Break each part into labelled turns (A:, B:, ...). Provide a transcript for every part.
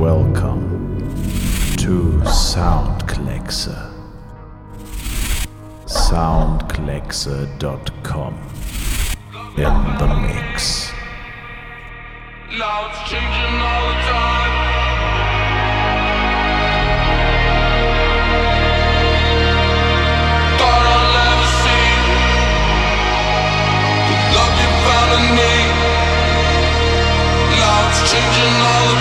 A: welcome to Soundkleckse. Soundkleckse.com in the mix.
B: Love's changing all the time. Changing all the time.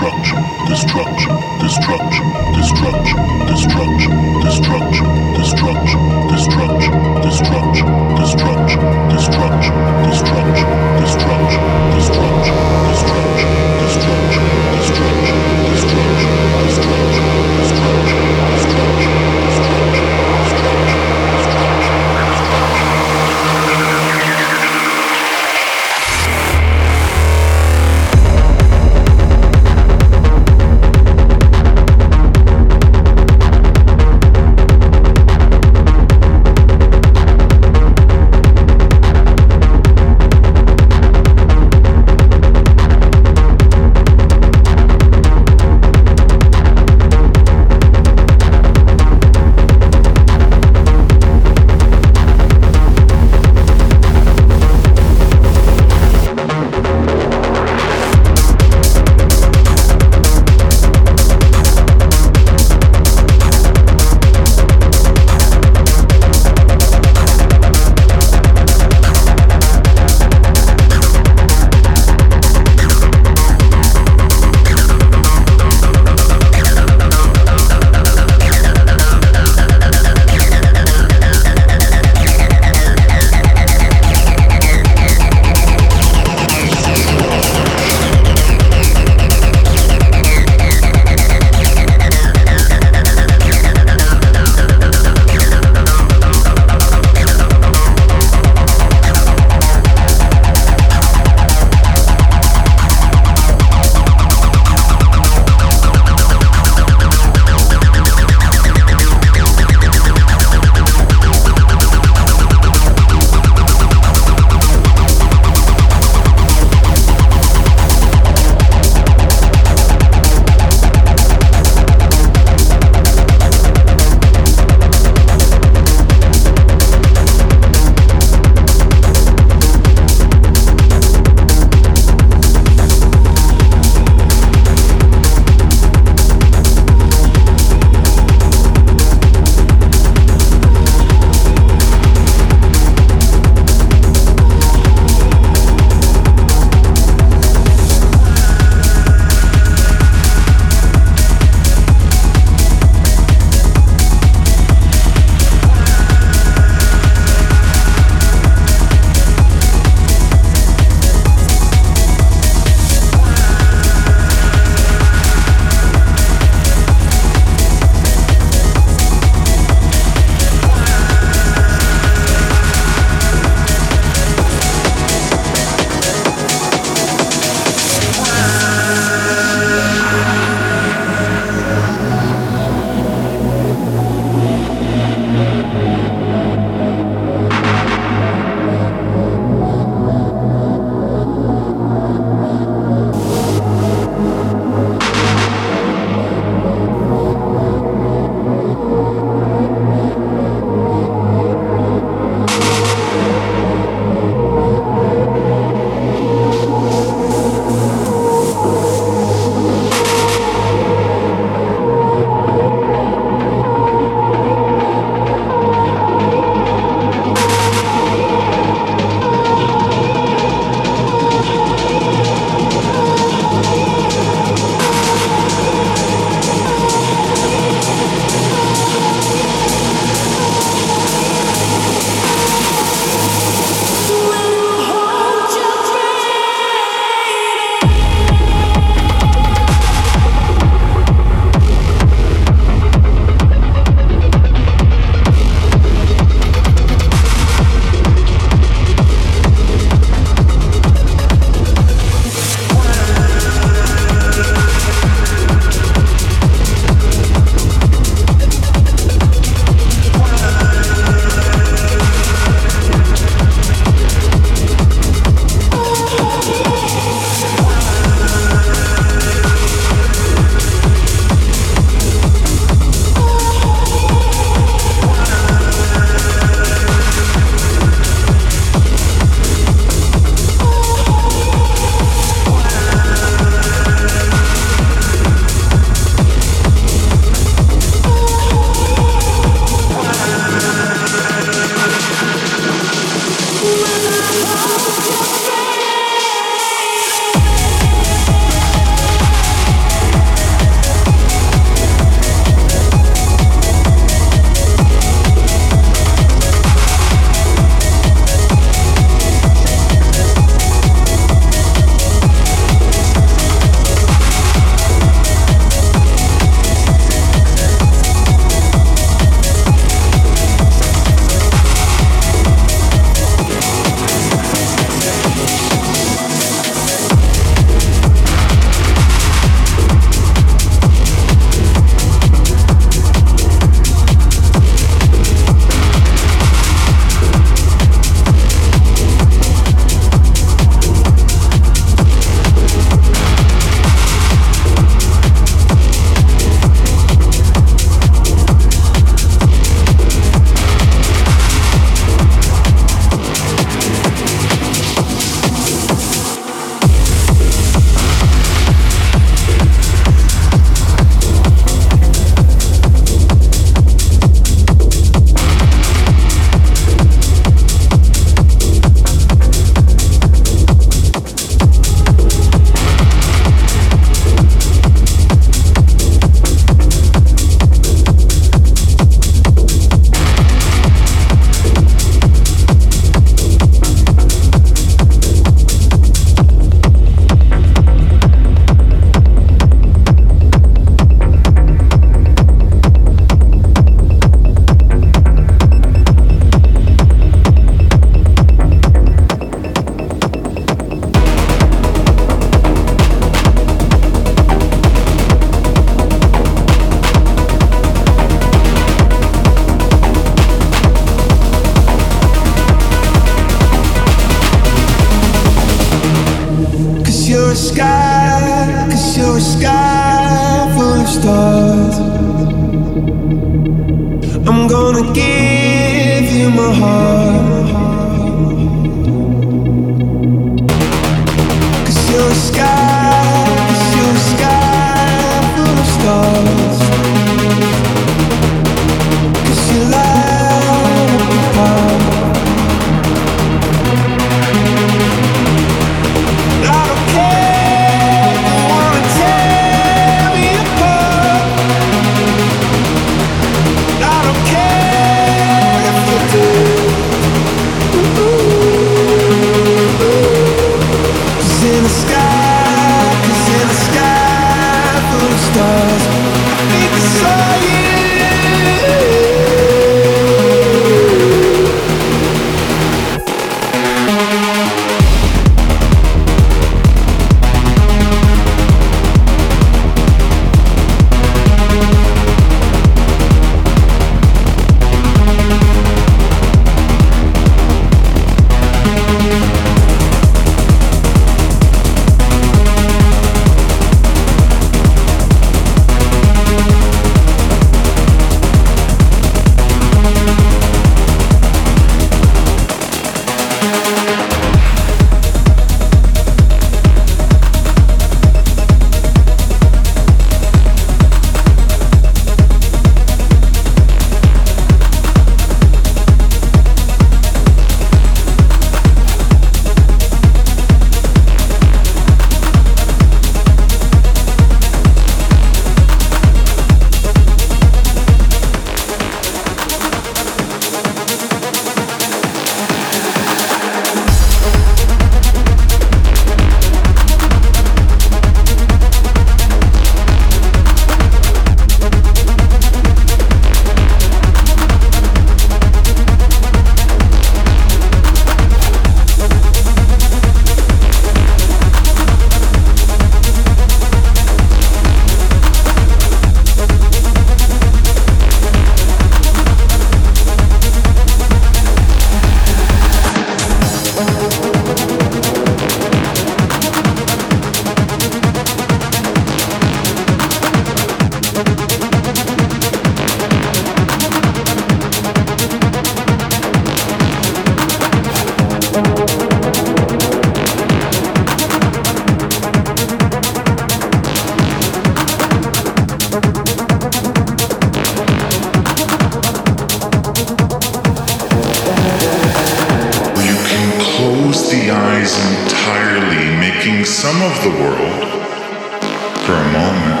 C: moment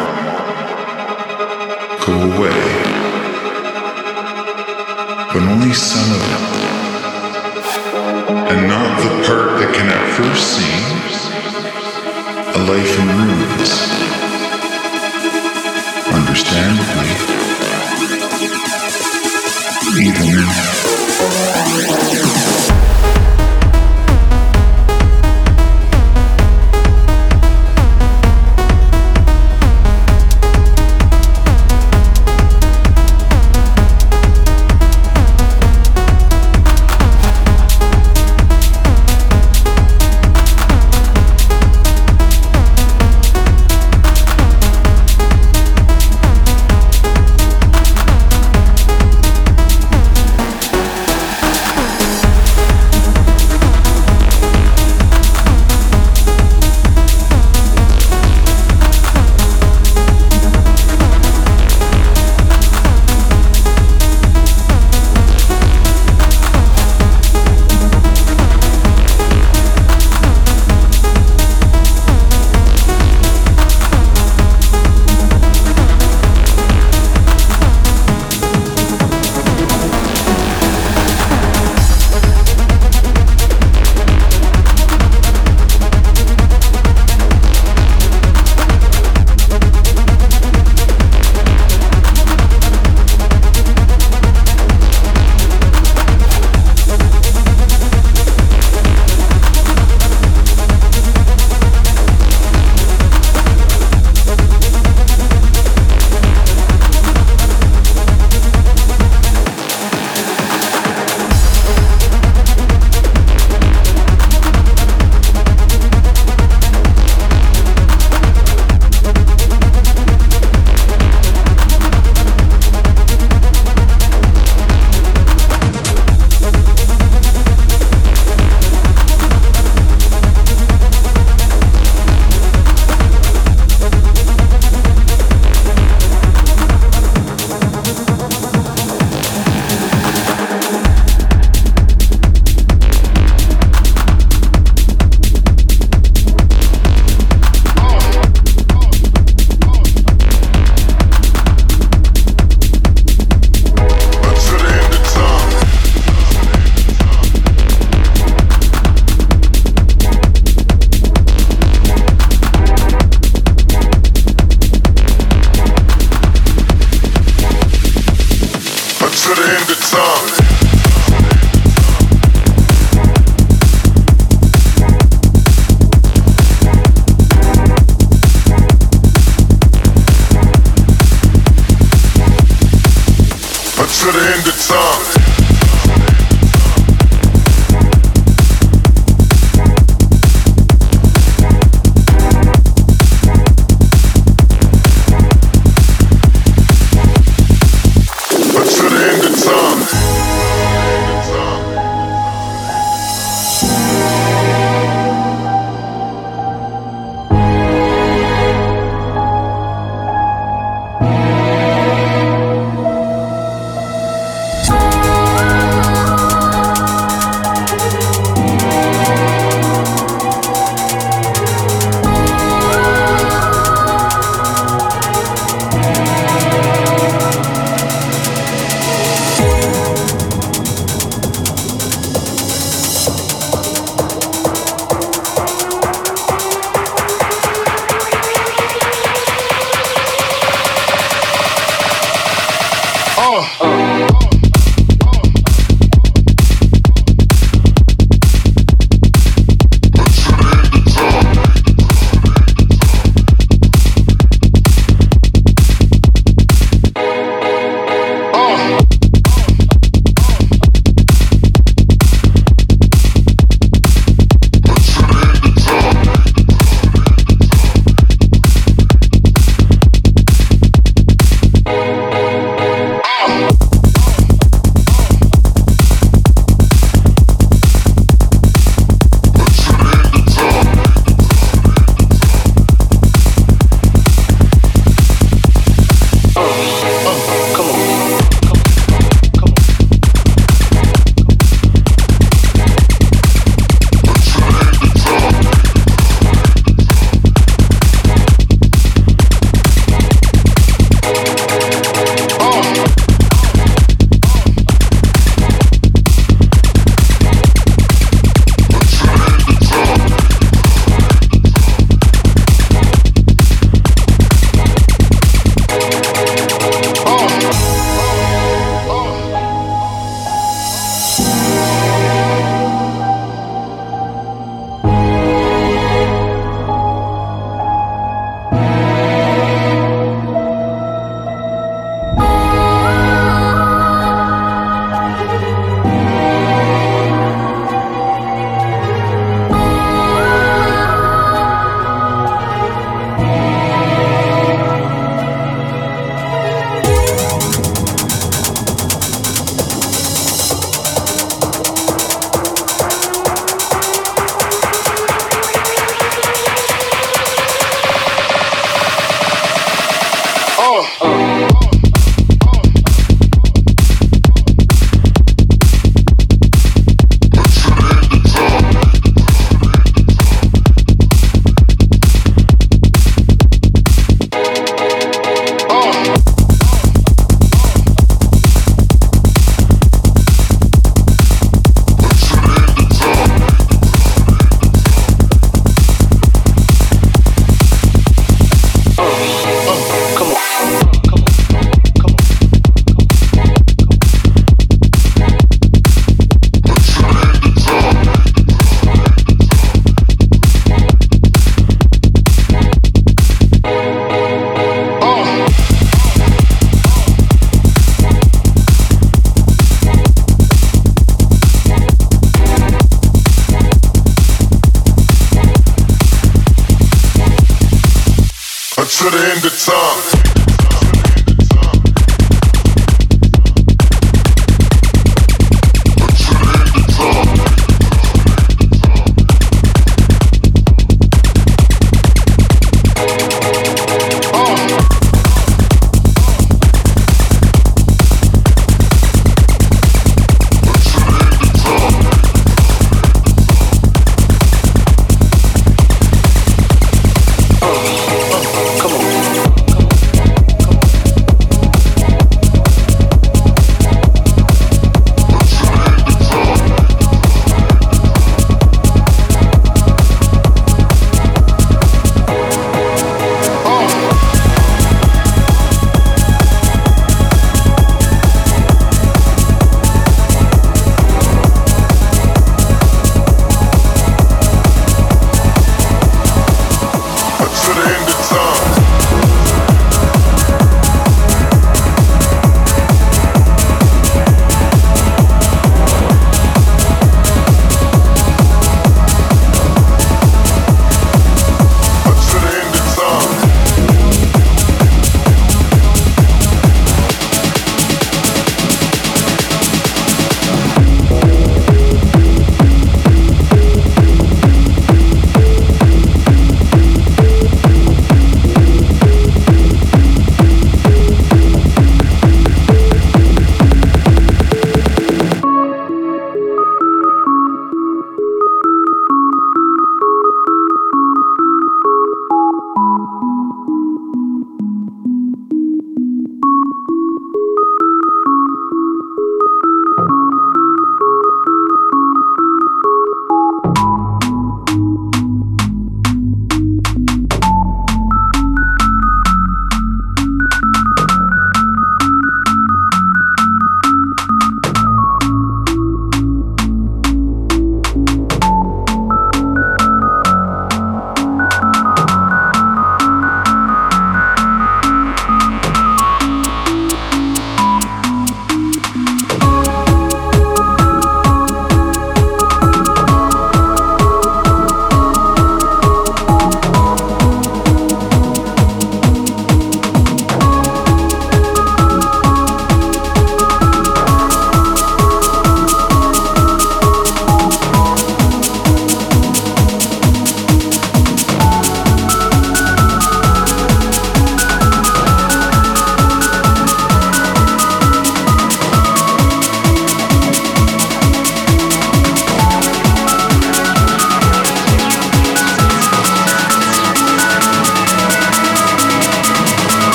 C: go away, but only some of it, and not the part that can at first seem a life in ruins. me, even.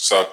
D: Sub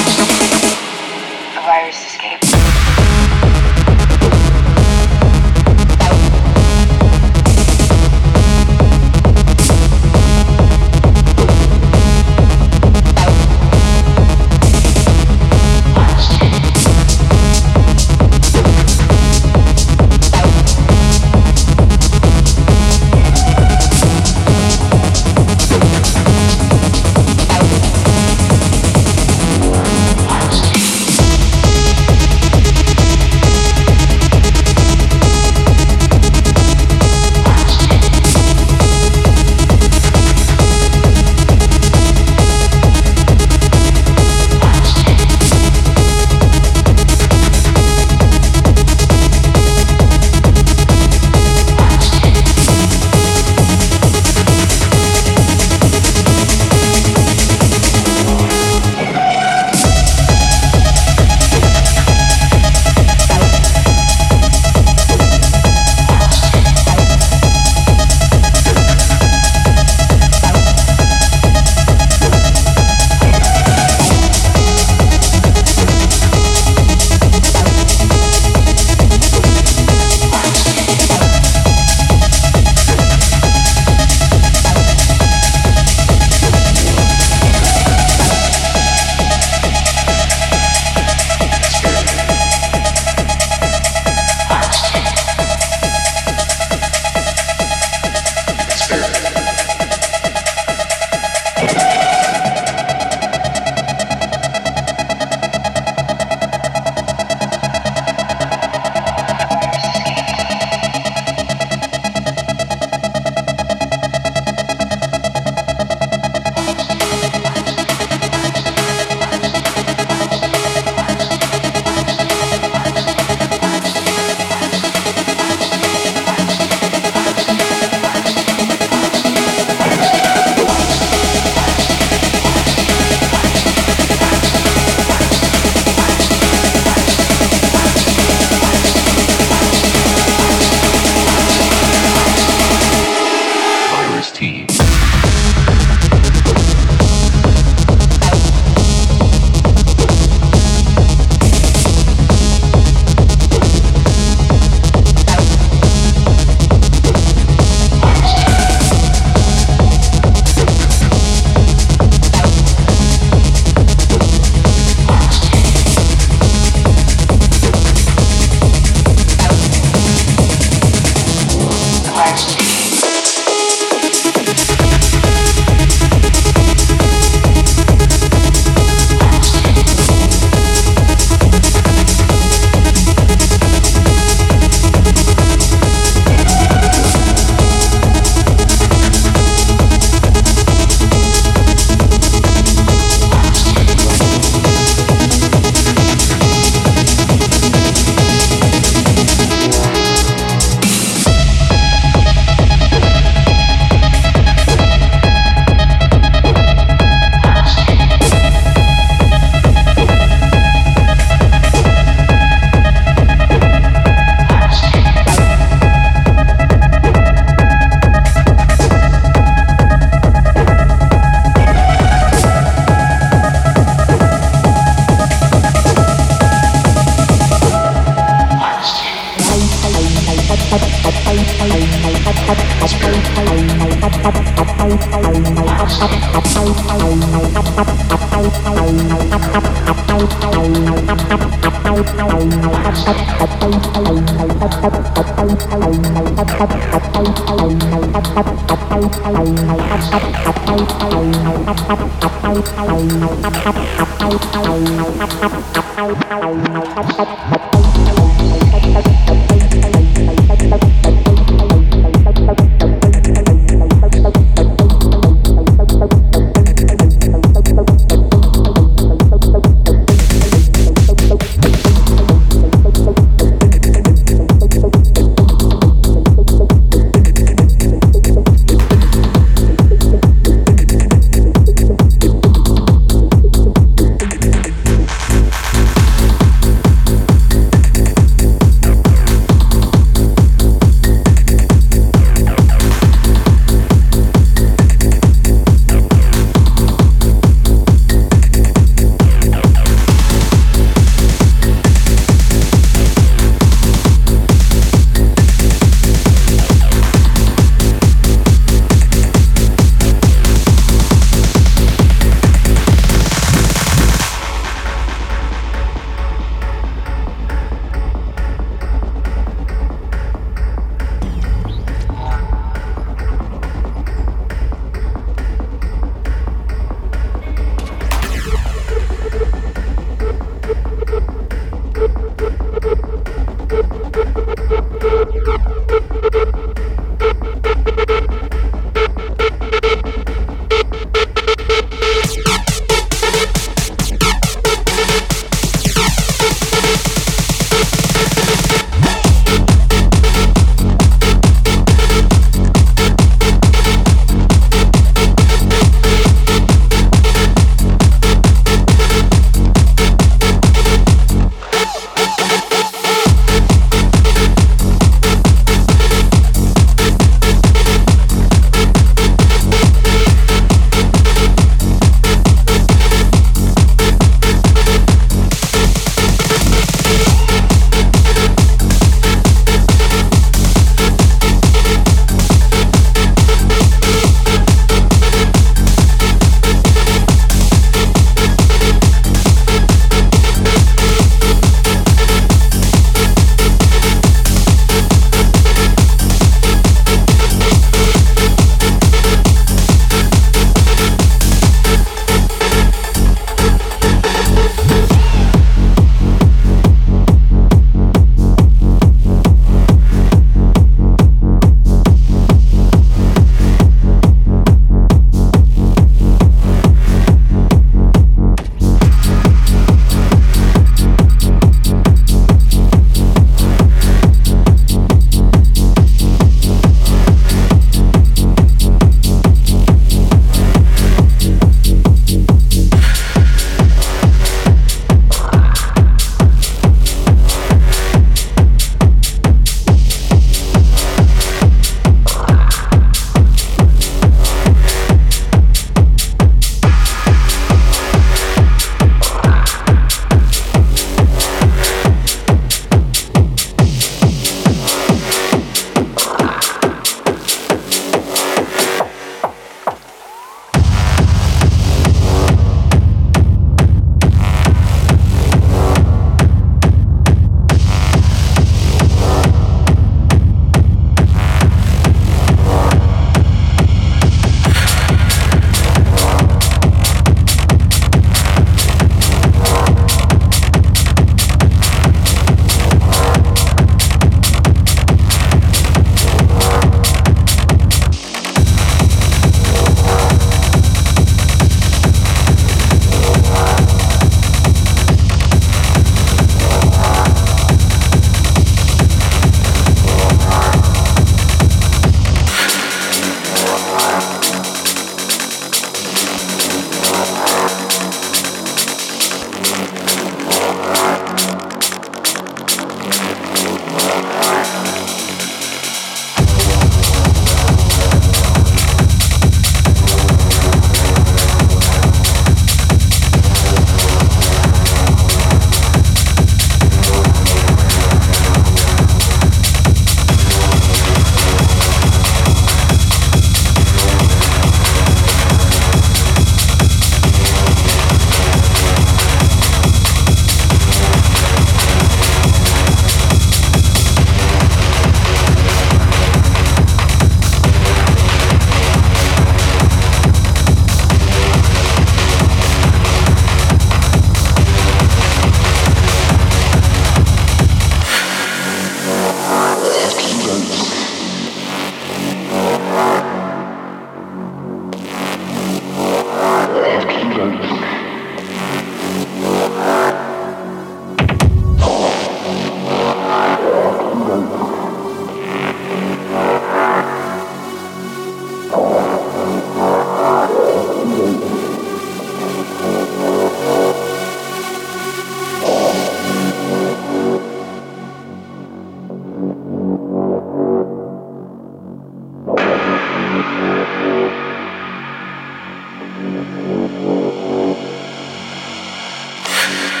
E: Yeah.